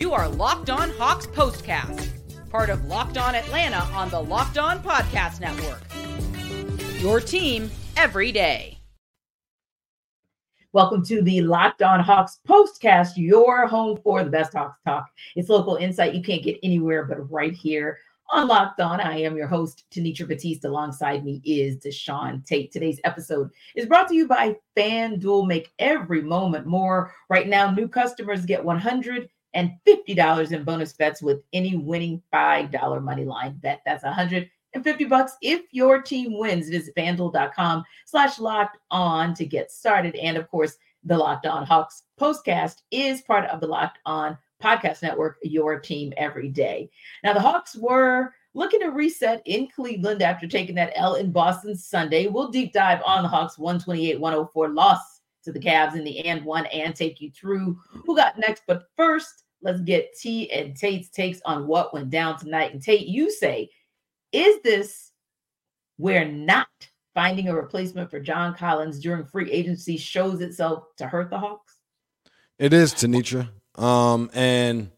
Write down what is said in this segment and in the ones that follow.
You are Locked On Hawks Postcast, part of Locked On Atlanta on the Locked On Podcast Network. Your team every day. Welcome to the Locked On Hawks Postcast, your home for the best Hawks talk. It's local insight you can't get anywhere but right here on Locked On. I am your host, Tenitra Batiste. Alongside me is Deshaun Tate. Today's episode is brought to you by FanDuel. Make every moment more. Right now, new customers get 100 and $50 in bonus bets with any winning $5 money line bet. That's 150 bucks if your team wins. Visit fanduel.com slash locked on to get started. And of course, the Locked On Hawks postcast is part of the Locked On Podcast Network, your team every day. Now, the Hawks were looking to reset in Cleveland after taking that L in Boston Sunday. We'll deep dive on the Hawks 128 104 loss to the Cavs in the and one and take you through who got next. But first, let's get T and Tate's takes on what went down tonight. And Tate, you say, is this where not finding a replacement for John Collins during free agency shows itself to hurt the Hawks? It is, Tenitra. Um, and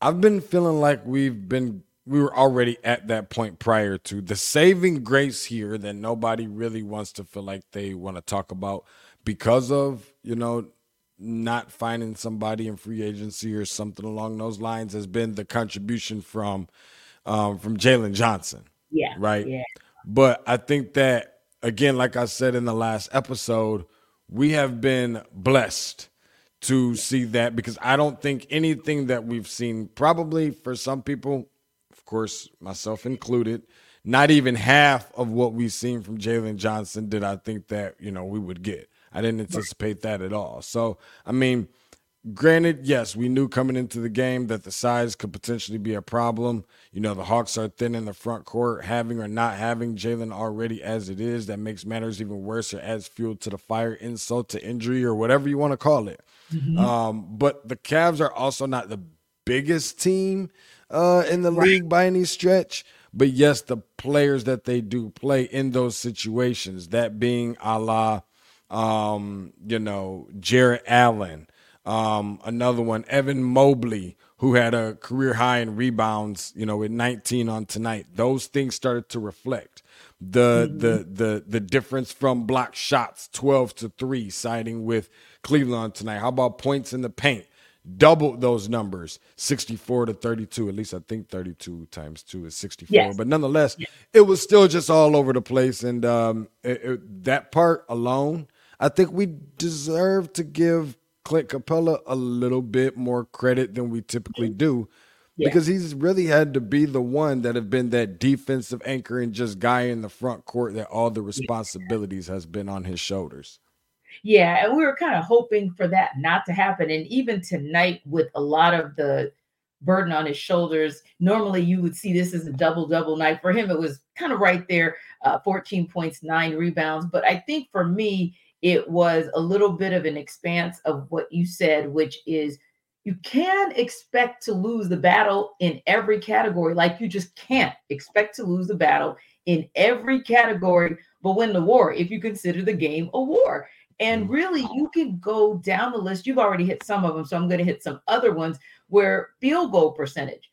I've been feeling like we've been we were already at that point prior to the saving grace here that nobody really wants to feel like they want to talk about because of, you know, not finding somebody in free agency or something along those lines has been the contribution from um, from Jalen Johnson. Yeah. Right. Yeah. But I think that again, like I said in the last episode, we have been blessed to see that because I don't think anything that we've seen, probably for some people, course, myself included, not even half of what we've seen from Jalen Johnson did I think that, you know, we would get. I didn't anticipate that at all. So, I mean, granted, yes, we knew coming into the game that the size could potentially be a problem. You know, the Hawks are thin in the front court, having or not having Jalen already as it is, that makes matters even worse or adds fuel to the fire, insult to injury, or whatever you want to call it. Mm-hmm. Um, but the Cavs are also not the biggest team uh, in the right. league by any stretch. But yes, the players that they do play in those situations, that being a la um, you know, Jarrett Allen, um, another one, Evan Mobley, who had a career high in rebounds, you know, with 19 on tonight. Those things started to reflect the mm-hmm. the the the difference from block shots, 12 to 3, siding with Cleveland tonight. How about points in the paint? Doubled those numbers, 64 to 32. At least I think 32 times 2 is 64. Yes. But nonetheless, yes. it was still just all over the place. And um, it, it, that part alone I think we deserve to give Clint Capela a little bit more credit than we typically do. Yeah. Because he's really had to be the one that have been that defensive anchor and just guy in the front court that all the responsibilities has been on his shoulders. Yeah, and we were kind of hoping for that not to happen. And even tonight, with a lot of the burden on his shoulders, normally you would see this as a double double night. For him, it was kind of right there uh, 14 points, nine rebounds. But I think for me, it was a little bit of an expanse of what you said, which is you can expect to lose the battle in every category. Like you just can't expect to lose the battle in every category, but win the war if you consider the game a war. And mm. really, you can go down the list. You've already hit some of them, so I'm going to hit some other ones where field goal percentage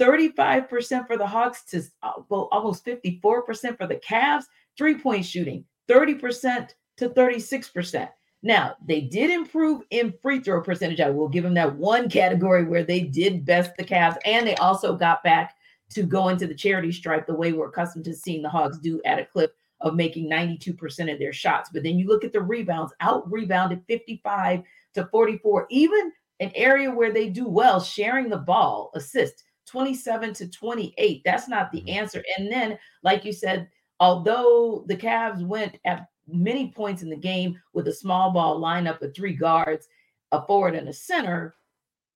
35% for the Hawks to uh, well, almost 54% for the Cavs, three point shooting 30% to 36%. Now, they did improve in free throw percentage. I will give them that one category where they did best the Cavs, and they also got back to go into the charity stripe the way we're accustomed to seeing the Hawks do at a clip of making 92% of their shots. But then you look at the rebounds, out rebounded 55 to 44, even an area where they do well, sharing the ball, assist 27 to 28. That's not the mm-hmm. answer. And then, like you said, although the Cavs went at many points in the game with a small ball lineup of three guards, a forward, and a center.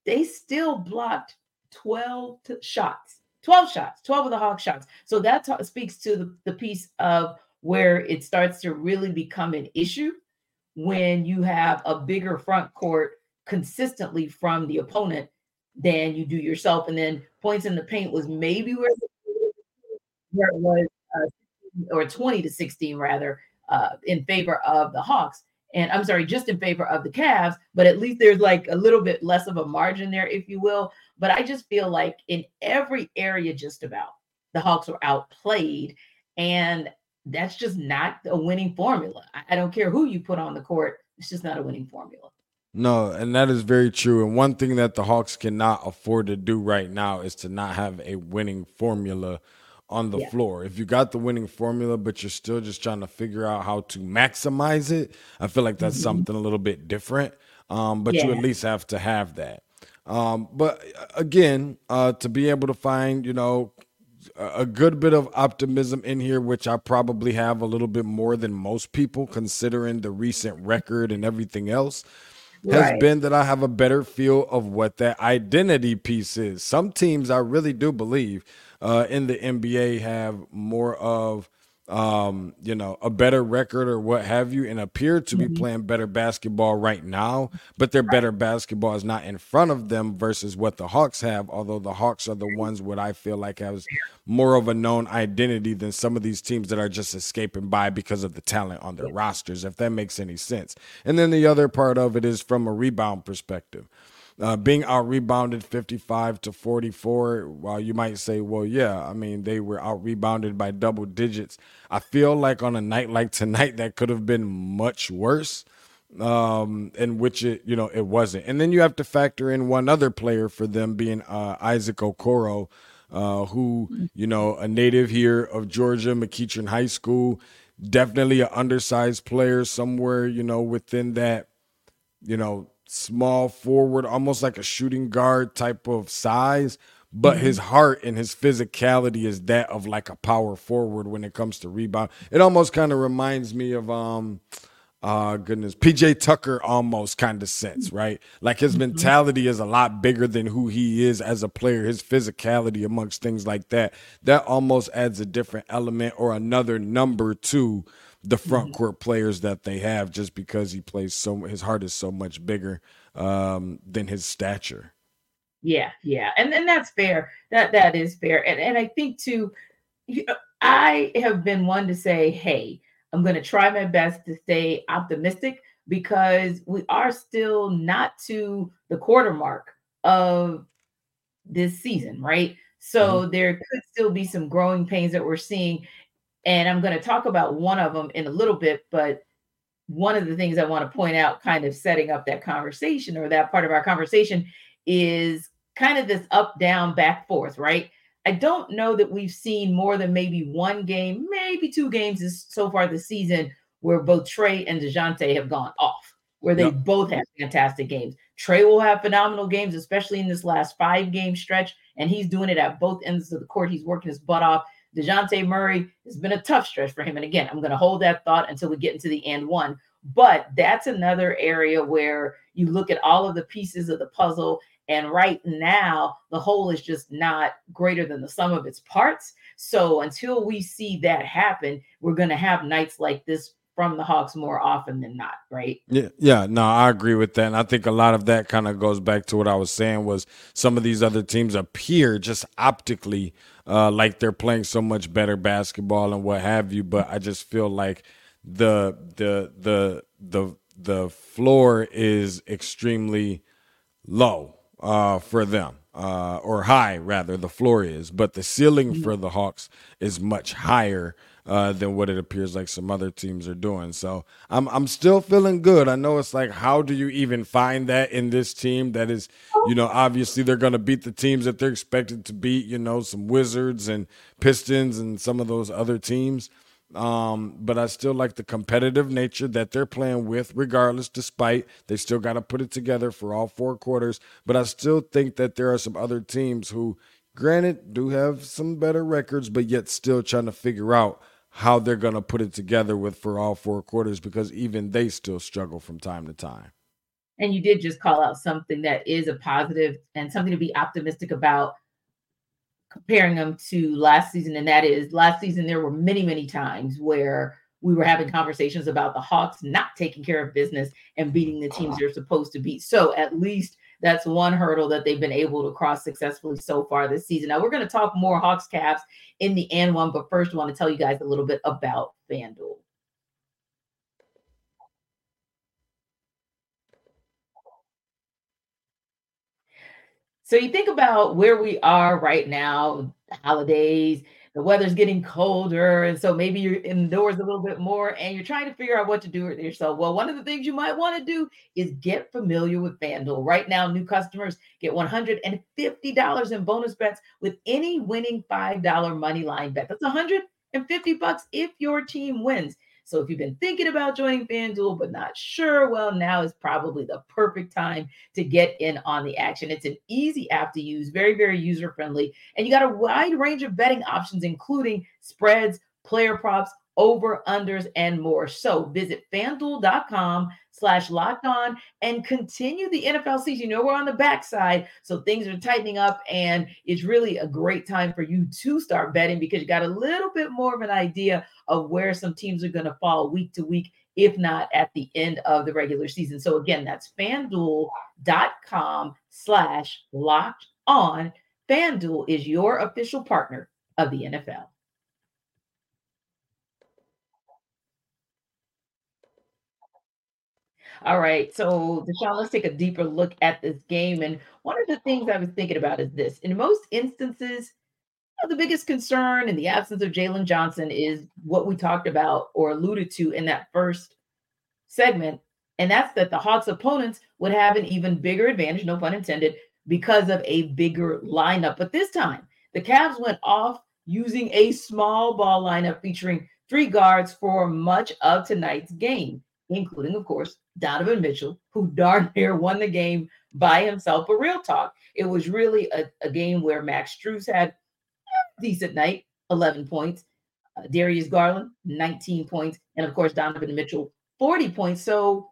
they still blocked 12 shots, 12 shots, 12 of the Hawk shots. So that t- speaks to the, the piece of where it starts to really become an issue when you have a bigger front court consistently from the opponent than you do yourself. And then points in the paint was maybe where, it was, uh, or 20 to 16 rather, uh, in favor of the Hawks. And I'm sorry, just in favor of the Cavs, but at least there's like a little bit less of a margin there, if you will. But I just feel like in every area, just about the Hawks were outplayed. And that's just not a winning formula. I don't care who you put on the court, it's just not a winning formula. No, and that is very true. And one thing that the Hawks cannot afford to do right now is to not have a winning formula on the yeah. floor. If you got the winning formula, but you're still just trying to figure out how to maximize it, I feel like that's mm-hmm. something a little bit different. Um, but yeah. you at least have to have that. Um, but uh, again, uh, to be able to find, you know, a good bit of optimism in here, which I probably have a little bit more than most people, considering the recent record and everything else has been that I have a better feel of what that identity piece is. Some teams I really do believe uh, in the NBA have more of um, you know, a better record or what have you, and appear to mm-hmm. be playing better basketball right now, but their better basketball is not in front of them versus what the Hawks have. Although the Hawks are the ones what I feel like has more of a known identity than some of these teams that are just escaping by because of the talent on their rosters, if that makes any sense. And then the other part of it is from a rebound perspective. Uh, being out rebounded 55 to 44, while you might say, well, yeah, I mean, they were out rebounded by double digits. I feel like on a night like tonight, that could have been much worse, um, in which it, you know, it wasn't. And then you have to factor in one other player for them being uh, Isaac Okoro, uh, who, you know, a native here of Georgia, McEachern High School, definitely an undersized player somewhere, you know, within that, you know, small forward, almost like a shooting guard type of size, but mm-hmm. his heart and his physicality is that of like a power forward when it comes to rebound. It almost kind of reminds me of um uh goodness, PJ Tucker almost kind of sense, right? Like his mm-hmm. mentality is a lot bigger than who he is as a player, his physicality amongst things like that. That almost adds a different element or another number to the front mm-hmm. court players that they have just because he plays so his heart is so much bigger um, than his stature. Yeah, yeah, and and that's fair. That that is fair, and and I think too, you know, I have been one to say, hey, I'm going to try my best to stay optimistic because we are still not to the quarter mark of this season, right? So mm-hmm. there could still be some growing pains that we're seeing. And I'm going to talk about one of them in a little bit, but one of the things I want to point out, kind of setting up that conversation or that part of our conversation, is kind of this up, down, back, forth, right? I don't know that we've seen more than maybe one game, maybe two games so far this season where both Trae and DeJounte have gone off, where they yep. both have fantastic games. Trae will have phenomenal games, especially in this last five game stretch, and he's doing it at both ends of the court. He's working his butt off. DeJounte Murray has been a tough stretch for him. And again, I'm going to hold that thought until we get into the and one. But that's another area where you look at all of the pieces of the puzzle. And right now, the whole is just not greater than the sum of its parts. So until we see that happen, we're going to have nights like this from the Hawks more often than not, right? Yeah, yeah, no, I agree with that. And I think a lot of that kind of goes back to what I was saying was some of these other teams appear just optically uh, like they're playing so much better basketball and what have you. But I just feel like the the the the the floor is extremely low uh, for them. Uh, or high rather the floor is but the ceiling mm-hmm. for the hawks is much higher uh, than what it appears like some other teams are doing. So I'm I'm still feeling good. I know it's like how do you even find that in this team that is, you know, obviously they're going to beat the teams that they're expected to beat, you know, some Wizards and Pistons and some of those other teams. Um, but I still like the competitive nature that they're playing with, regardless, despite they still got to put it together for all four quarters. But I still think that there are some other teams who, granted, do have some better records, but yet still trying to figure out how they're going to put it together with for all four quarters because even they still struggle from time to time. And you did just call out something that is a positive and something to be optimistic about comparing them to last season. And that is last season, there were many, many times where we were having conversations about the Hawks not taking care of business and beating the teams ah. they're supposed to beat. So at least that's one hurdle that they've been able to cross successfully so far this season. Now we're going to talk more Hawks Cavs in the and one, but first I want to tell you guys a little bit about FanDuel. So you think about where we are right now, holidays, the weather's getting colder, and so maybe you're indoors a little bit more and you're trying to figure out what to do with yourself. Well, one of the things you might want to do is get familiar with FanDuel. Right now, new customers get $150 in bonus bets with any winning $5 money line bet. That's 150 bucks if your team wins. So if you've been thinking about joining FanDuel but not sure, well, now is probably the perfect time to get in on the action. It's an easy app to use, very, very user friendly, and you got a wide range of betting options, including spreads, player props, over unders and more so visit fanduel.com slash locked on and continue the nfl season. You know we're on the backside so things are tightening up and it's really a great time for you to start betting because you got a little bit more of an idea of where some teams are going to fall week to week if not at the end of the regular season. So again that's fanduel.com slash locked on. Fanduel is your official partner of the nfl All right. So, Deshaun, let's take a deeper look at this game. And one of the things I was thinking about is this in most instances, the biggest concern in the absence of Jalen Johnson is what we talked about or alluded to in that first segment. And that's that the Hawks' opponents would have an even bigger advantage, no pun intended, because of a bigger lineup. But this time, the Cavs went off using a small ball lineup featuring three guards for much of tonight's game including, of course, Donovan Mitchell, who darn near won the game by himself. But real talk, it was really a, a game where Max Strus had a decent night, 11 points. Uh, Darius Garland, 19 points. And of course, Donovan Mitchell, 40 points. So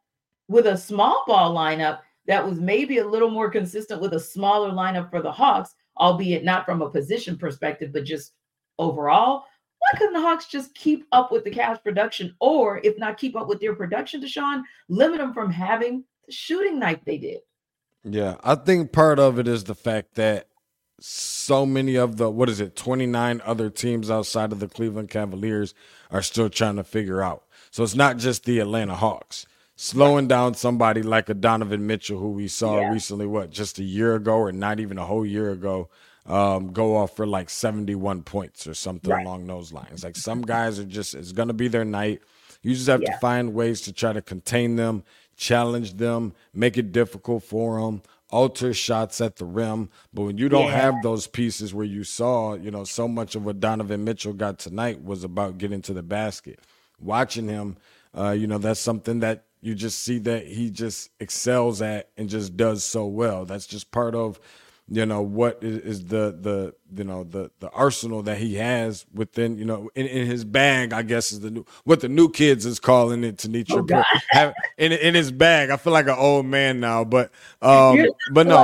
with a small ball lineup that was maybe a little more consistent with a smaller lineup for the Hawks, albeit not from a position perspective, but just overall, why couldn't the Hawks just keep up with the Cavs production, or if not keep up with their production, Deshaun, limit them from having the shooting night they did? Yeah, I think part of it is the fact that so many of the what is it 29 other teams outside of the Cleveland Cavaliers are still trying to figure out. So it's not just the Atlanta Hawks. Slowing down somebody like a Donovan Mitchell who we saw yeah. recently what just a year ago or not even a whole year ago um, go off for like 71 points or something right. along those lines. Like some guys are just, it's going to be their night. You just have yeah. to find ways to try to contain them, challenge them, make it difficult for them, alter shots at the rim. But when you don't yeah. have those pieces where you saw, you know, so much of what Donovan Mitchell got tonight was about getting to the basket. Watching him, uh, you know, that's something that you just see that he just excels at and just does so well. That's just part of you know what is, is, the the you know the the arsenal that he has within you know in, in his bag i guess is the new what the new kids is calling it Tenitra oh, have, in in his bag. I feel like an old man now but um but no.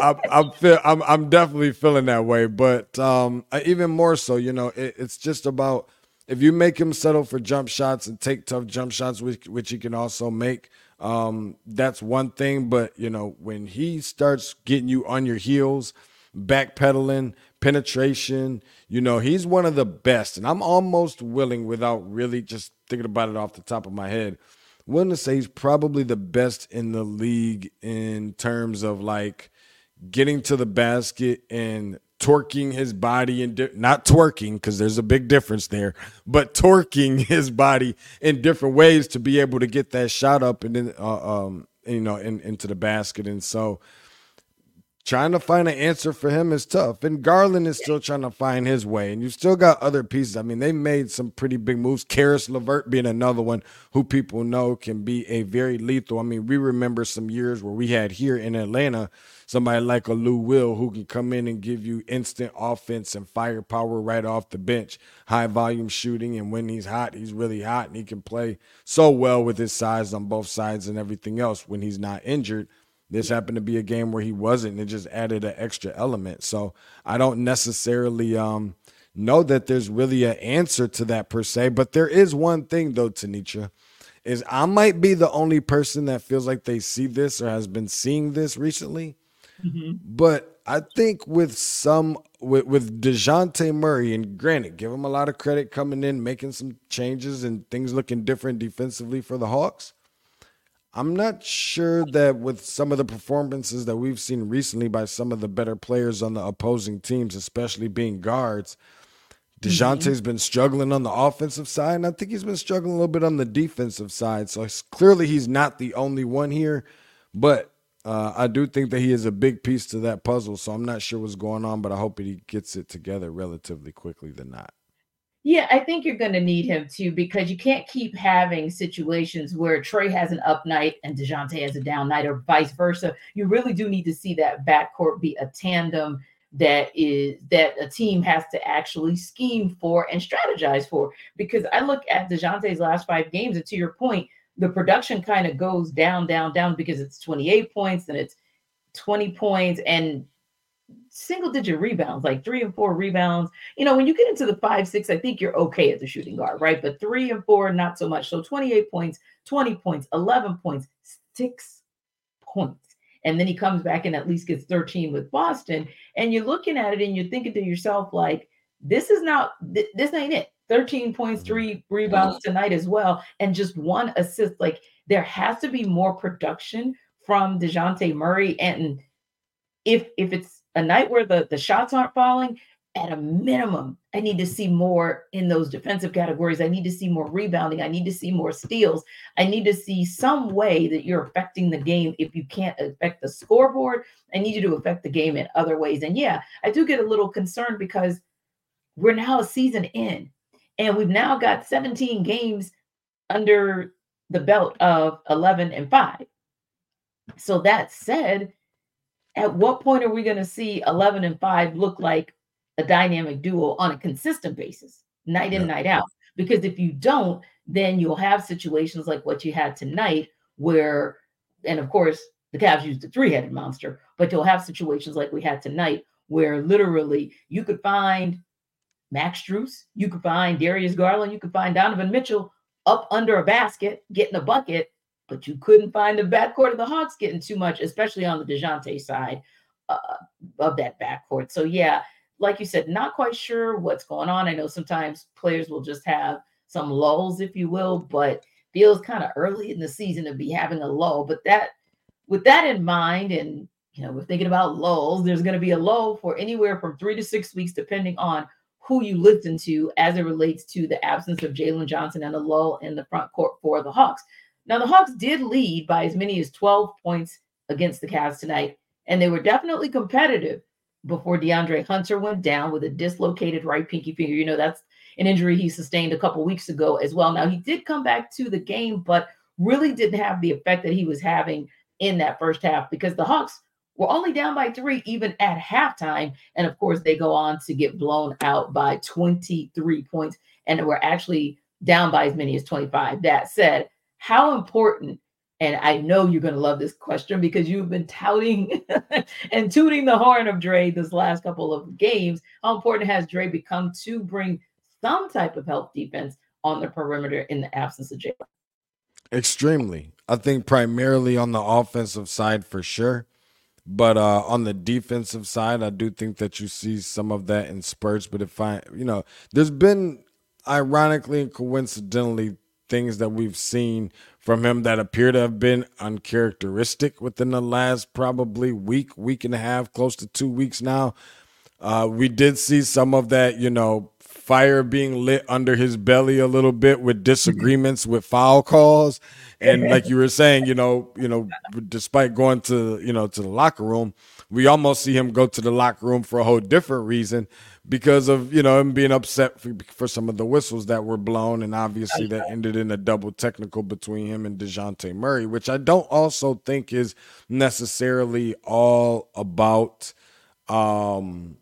I, I feel I'm, I'm definitely feeling that way but um even more so you know it, it's just about if you make him settle for jump shots and take tough jump shots which which he can also make um, that's one thing. But you know, when he starts getting you on your heels, backpedaling, penetration, you know, he's one of the best. And I'm almost willing, without really just thinking about it off the top of my head, willing to say he's probably the best in the league in terms of like getting to the basket and torquing his body and di- not twerking because there's a big difference there, but torquing his body in different ways to be able to get that shot up and then uh, um you know in, into the basket. And so trying to find an answer for him is tough. And Garland is still trying to find his way. And you still got other pieces. I mean, they made some pretty big moves. Caris LeVert being another one who people know can be a very lethal. I mean, we remember some years where we had here in Atlanta somebody like a Lou Will who can come in and give you instant offense and firepower right off the bench, high volume shooting. And when he's hot, he's really hot and he can play so well with his size on both sides and everything else when he's not injured. This happened to be a game where he wasn't. And it just added an extra element. So I don't necessarily um, know that there's really an answer to that per se. But there is one thing though, Tenitra, is I might be the only person that feels like they see this or has been seeing this recently. Mm-hmm. But I think with some with with Dejounte Murray, and granted, give him a lot of credit coming in, making some changes and things looking different defensively for the Hawks. I'm not sure that with some of the performances that we've seen recently by some of the better players on the opposing teams, especially being guards, DeJounte's mm-hmm. been struggling on the offensive side, and I think he's been struggling a little bit on the defensive side. So clearly he's not the only one here, but uh, I do think that he is a big piece to that puzzle. So I'm not sure what's going on, but I hope he gets it together relatively quickly than not. Yeah, I think you're going to need him too because you can't keep having situations where Trae has an up night and DeJounte has a down night or vice versa. You really do need to see that backcourt be a tandem that is that a team has to actually scheme for and strategize for. Because I look at DeJounte's last five games, and to your point, the production kind of goes down, down, down because it's 28 points and it's 20 points and single digit rebounds, like three and four rebounds. You know, when you get into the five, six, I think you're okay at the shooting guard, right? But three and four, not so much. So 28 points, 20 points, 11 points, six points. And then he comes back and at least gets 13 with Boston. And you're looking at it and you're thinking to yourself, like, this is not, this ain't it. 13 points, three mm-hmm. rebounds tonight as well, and just one assist. Like, there has to be more production from DeJounte Murray. And if if it's a night where the, the shots aren't falling, at a minimum, I need to see more in those defensive categories. I need to see more rebounding. I need to see more steals. I need to see some way that you're affecting the game. If you can't affect the scoreboard, I need you to affect the game in other ways. And yeah, I do get a little concerned because we're now a season in and we've now got 17 games under the belt of 11 and 5. So that said, at what point are we going to see 11 and 5 look like a dynamic duo on a consistent basis, night in, night out? Because if you don't, then you'll have situations like what you had tonight, where, and of course, the Cavs used a three headed monster, but you'll have situations like we had tonight where literally you could find Max Strus, you could find Darius Garland, you could find Donovan Mitchell up under a basket, getting a bucket, but you couldn't find the backcourt of the Hawks getting too much, especially on the DeJounte side uh, of that backcourt. So, yeah, like you said, not quite sure what's going on. I know sometimes players will just have some lulls, if you will, but feels kind of early in the season to be having a lull. But that, with that in mind, and you know, we're thinking about lulls, there's going to be a lull for anywhere from three to six weeks, depending on who you listen to as it relates to the absence of Jalen Johnson and a lull in the front court for the Hawks. Now, the Hawks did lead by as many as 12 points against the Cavs tonight, and they were definitely competitive before DeAndre Hunter went down with a dislocated right pinky finger. You know, that's an injury he sustained a couple weeks ago as well. Now, he did come back to the game, but really didn't have the effect that he was having in that first half because the Hawks were only down by three even at halftime. And of course, they go on to get blown out by 23 points and were actually down by as many as 25. That said, how important and I know you're going to love this question because you've been touting and tooting the horn of Dre this last couple of games. How important has Dre become to bring some type of help defense on the perimeter in the absence of Jalen? Extremely. I think primarily on the offensive side for sure. But uh, on the defensive side, I do think that you see some of that in spurts. But if I, you know, there's been ironically and coincidentally things that we've seen from him that appear to have been uncharacteristic within the last probably week, week and a half, close to two weeks now. Uh, we did see some of that, you know, fire being lit under his belly a little bit with disagreements with foul calls. And like you were saying you know you know despite going to you know to the locker room we almost see him go to the locker room for a whole different reason because of you know him being upset for, for some of the whistles that were blown and obviously that ended in a double technical between him and DeJounte Murray which I don't also think is necessarily all about um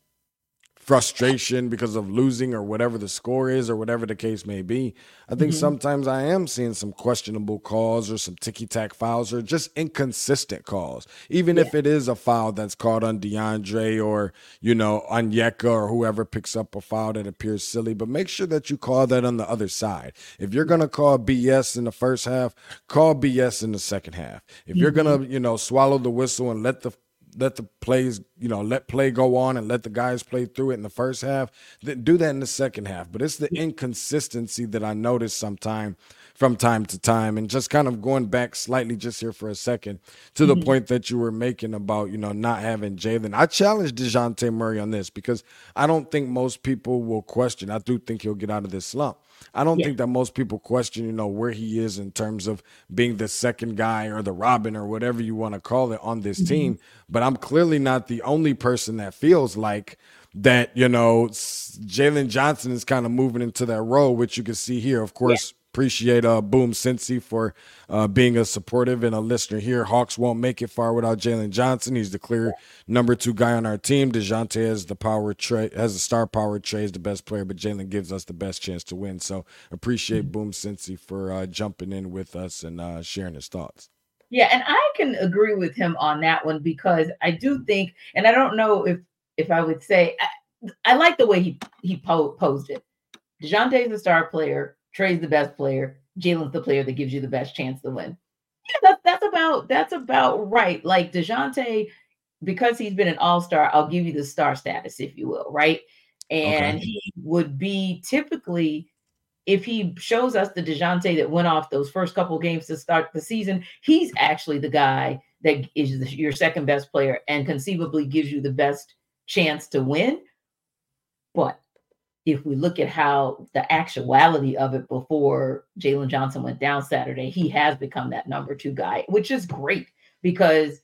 frustration because of losing or whatever the score is or whatever the case may be. I think mm-hmm. sometimes I am seeing some questionable calls or some ticky tack fouls or just inconsistent calls. Even yeah. if it is a foul that's called on DeAndre or, you know, Onyeka or whoever picks up a foul that appears silly, but make sure that you call that on the other side. If you're going to call BS in the first half, call BS in the second half. If mm-hmm. you're going to, you know, swallow the whistle and let the let the plays, you know, let play go on and let the guys play through it in the first half. Then do that in the second half. But it's the inconsistency that I notice sometime from time to time. And just kind of going back slightly just here for a second to the mm-hmm. point that you were making about, you know, not having Jalen. I challenge DeJounte Murray on this because I don't think most people will question. I do think he'll get out of this slump. I don't yeah. think that most people question, you know, where he is in terms of being the second guy or the Robin or whatever you want to call it on this mm-hmm. team. But I'm clearly not the only person that feels like that, you know, Jalen Johnson is kind of moving into that role, which you can see here. Of course, Appreciate uh, Boom Cincy for uh, being a supportive and a listener here. Hawks won't make it far without Jalen Johnson. He's the clear number two guy on our team. Dejounte has the power Trae, has the star power Trae, is the best player, but Jalen gives us the best chance to win. So appreciate mm-hmm. Boom Cincy for uh, jumping in with us and uh, sharing his thoughts. Yeah, and I can agree with him on that one because I do think, and I don't know if if I would say I, I like the way he he po- posed it. Dejounte is a star player. Trae's the best player. Jalen's the player that gives you the best chance to win. Yeah, that, that's about that's about right. Like Dejounte, because he's been an all-star, I'll give you the star status, if you will, right? And okay. he would be typically, if he shows us the Dejounte that went off those first couple games to start the season, he's actually the guy that is your second best player and conceivably gives you the best chance to win. But if we look at how the actuality of it before Jalen Johnson went down Saturday, he has become that number two guy, which is great because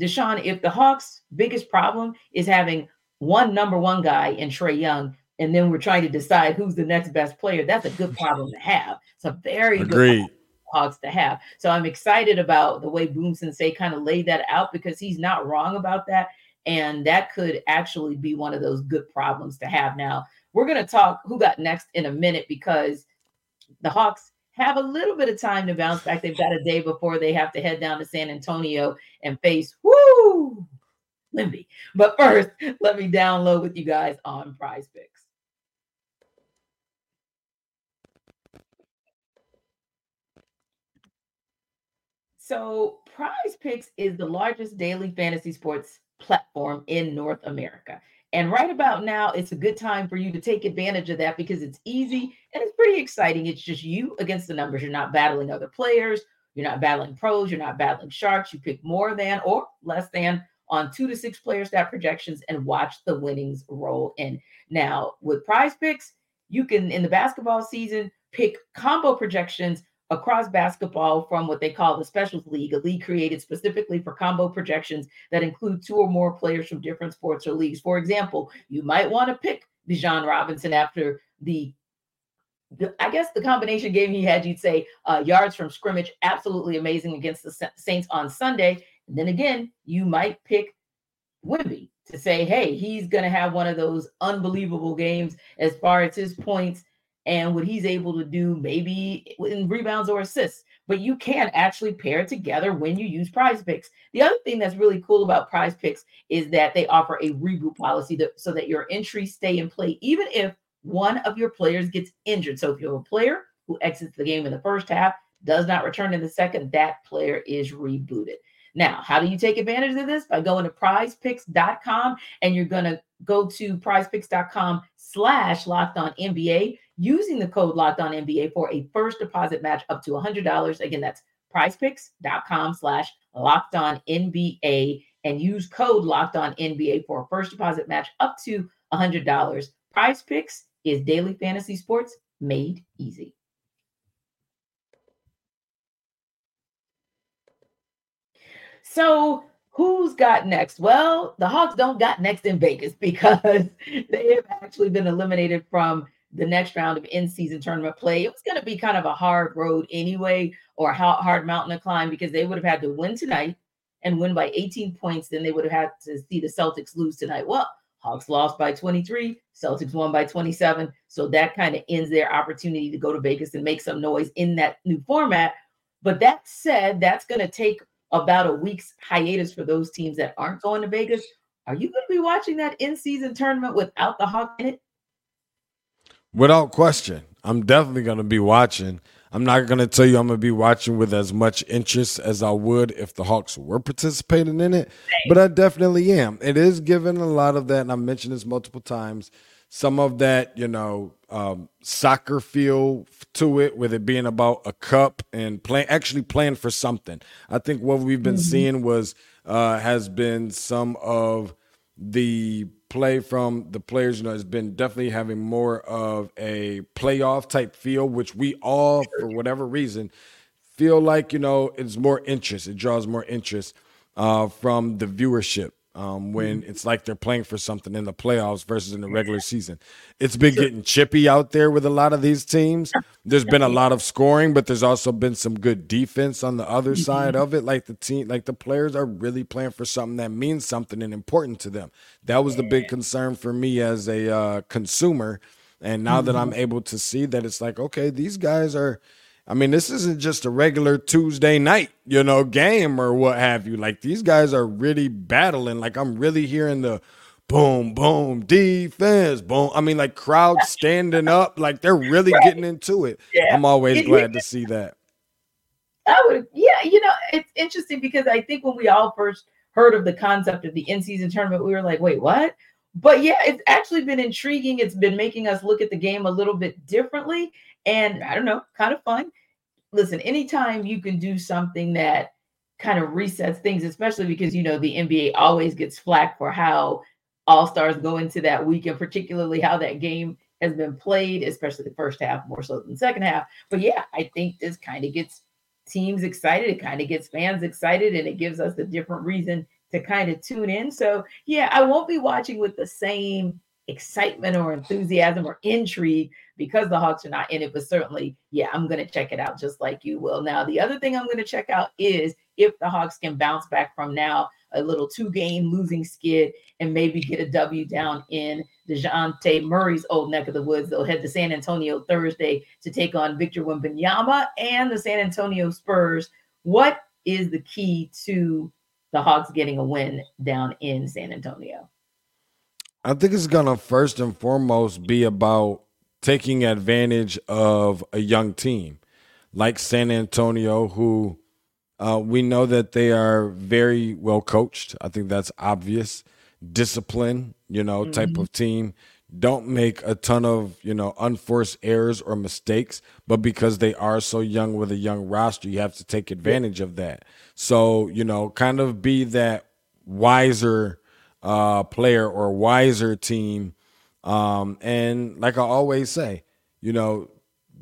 Deshaun, if the Hawks' biggest problem is having one number one guy in Trae Young, and then we're trying to decide who's the next best player, that's a good problem to have. It's a very Agreed. good Hawks to have. So I'm excited about the way Boom Sensei kind of laid that out because he's not wrong about that. And that could actually be one of those good problems to have. Now, we're going to talk who got next in a minute because the Hawks have a little bit of time to bounce back. They've got a day before they have to head down to San Antonio and face woo Wemby. But first, let me download with you guys on Prize Picks. So, Prize Picks is the largest daily fantasy sports platform in North America. And right about now, it's a good time for you to take advantage of that because it's easy and it's pretty exciting. It's just you against the numbers. You're not battling other players, you're not battling pros, you're not battling sharks. You pick more than or less than on two to six player stat projections and watch the winnings roll in. Now, with prize picks, you can in the basketball season pick combo projections across basketball from what they call the Specials League, a league created specifically for combo projections that include two or more players from different sports or leagues. For example, you might want to pick Bijan Robinson after the I guess the combination game he had, you'd say uh, yards from scrimmage, absolutely amazing against the Saints on Sunday. And then again, you might pick Wemby to say, hey, he's going to have one of those unbelievable games as far as his points and what he's able to do, maybe in rebounds or assists. But you can actually pair together when you use prize picks. The other thing that's really cool about prize picks is that they offer a reboot policy that, so that your entries stay in play, even if one of your players gets injured. So if you have a player who exits the game in the first half, does not return in the second, that player is rebooted. Now, how do you take advantage of this? By going to prizepicks.com and you're going to go to prizepicks.com slash locked on NBA using the code locked on NBA for a first deposit match up to $100. Again, that's prizepicks.com slash locked on NBA and use code locked on NBA for a first deposit match up to $100. Prize Picks is daily fantasy sports made easy. So, who's got next? Well, the Hawks don't got next in Vegas because they have actually been eliminated from the next round of in-season tournament play. It was going to be kind of a hard road anyway, or a hard mountain to climb because they would have had to win tonight and win by 18 points. Then they would have had to see the Celtics lose tonight. Well, Hawks lost by 23, Celtics won by 27. So that kind of ends their opportunity to go to Vegas and make some noise in that new format. But that said, that's going to take about a week's hiatus for those teams that aren't going to Vegas. Are you going to be watching that in season tournament without the Hawks in it? Without question. I'm definitely going to be watching. I'm not going to tell you I'm going to be watching with as much interest as I would if the Hawks were participating in it, but I definitely am. It is given a lot of that, and I mentioned this multiple times. Some of that, you know, um, soccer feel to it, with it being about a cup and playing, actually playing for something. I think what we've been mm-hmm. seeing was uh, has been some of the play from the players, you know, has been definitely having more of a playoff type feel, which we all, for whatever reason, feel like, you know, it's more interest. It draws more interest uh, from the viewership um, when mm-hmm. it's like they're playing for something in the playoffs versus in the regular season. It's been getting chippy out there with a lot of these teams. There's been a lot of scoring, but there's also been some good defense on the other mm-hmm. side of it. Like the team, like the players are really playing for something that means something and important to them. That was the big concern for me as a uh, consumer. And now mm-hmm. that I'm able to see that, it's like, okay, these guys are I mean, this isn't just a regular Tuesday night, you know, game or what have you. Like these guys are really battling. Like I'm really hearing the boom, boom, defense, boom. I mean, like crowds standing up, like they're really right. getting into it. Yeah. I'm always glad to see that. I would, yeah, you know, it's interesting because I think when we all first heard of the concept of the in-season tournament, we were like, wait, what? But yeah, it's actually been intriguing. It's been making us look at the game a little bit differently. And I don't know, kind of fun listen, anytime you can do something that kind of resets things, especially because you know the NBA always gets flack for how all stars go into that week, and particularly how that game has been played, especially the first half more so than the second half. But yeah, I think this kind of gets teams excited. It kind of gets fans excited, and it gives us a different reason to kind of tune in. So yeah, I won't be watching with the same excitement or enthusiasm or intrigue because the Hawks are not in it. But certainly, yeah, I'm going to check it out just like you will. Now, the other thing I'm going to check out is if the Hawks can bounce back from now a little two game losing skid and maybe get a W down in DeJounte Murray's old neck of the woods. They'll head to San Antonio Thursday to take on Victor Wembanyama and the San Antonio Spurs. What is the key to the Hawks getting a win down in San Antonio? I think it's gonna first and foremost be about taking advantage of a young team like San Antonio, who uh, we know that they are very well coached. I think that's obvious. Discipline, you know, mm-hmm. type of team. Don't make a ton of, you know, unforced errors or mistakes, but because they are so young with a young roster, you have to take advantage of that. So, you know, kind of be that wiser uh, player or wiser team. Um, and like I always say, you know,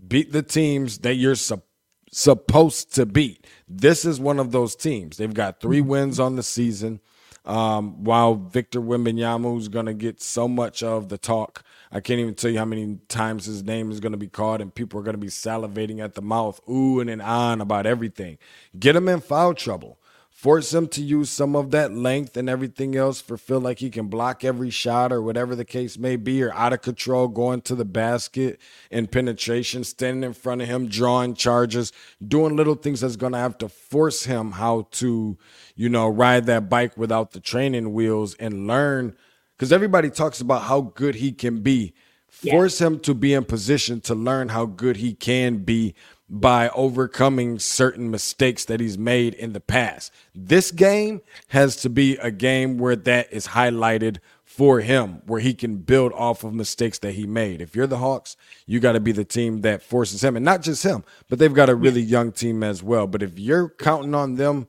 beat the teams that you're su- supposed to beat. This is one of those teams. They've got three mm-hmm. wins on the season. Um, while Victor Wembanyama is going to get so much of the talk, I can't even tell you how many times his name is going to be called, and people are going to be salivating at the mouth, ooh and, and on about everything. Get him in foul trouble force him to use some of that length and everything else for feel like he can block every shot or whatever the case may be, or out of control going to the basket and penetration, standing in front of him, drawing charges, doing little things that's going to have to force him how to, you know, ride that bike without the training wheels and learn. Because everybody talks about how good he can be. Force yeah. him to be in position to learn how good he can be by overcoming certain mistakes that he's made in the past. This game has to be a game where that is highlighted for him, where he can build off of mistakes that he made. If you're the Hawks, you got to be the team that forces him, and not just him, but they've got a really young team as well. But if you're counting on them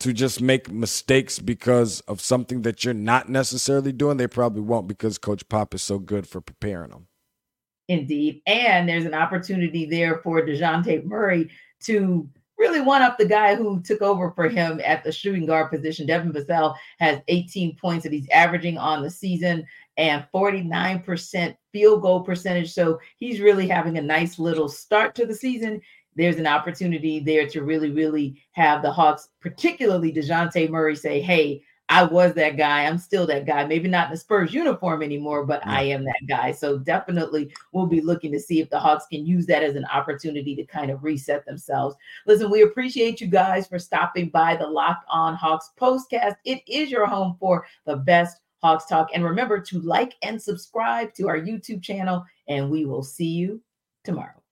to just make mistakes because of something that you're not necessarily doing, they probably won't because Coach Pop is so good for preparing them. Indeed. And there's an opportunity there for DeJounte Murray to really one up the guy who took over for him at the shooting guard position. Devin Vassell has 18 points that he's averaging on the season and 49% field goal percentage. So he's really having a nice little start to the season. There's an opportunity there to really, really have the Hawks, particularly DeJounte Murray, say, hey, I was that guy. I'm still that guy. Maybe not in the Spurs uniform anymore, but yeah. I am that guy. So definitely we'll be looking to see if the Hawks can use that as an opportunity to kind of reset themselves. Listen, we appreciate you guys for stopping by the Locked On Hawks postcast. It is your home for the best Hawks talk. And remember to like and subscribe to our YouTube channel, and we will see you tomorrow.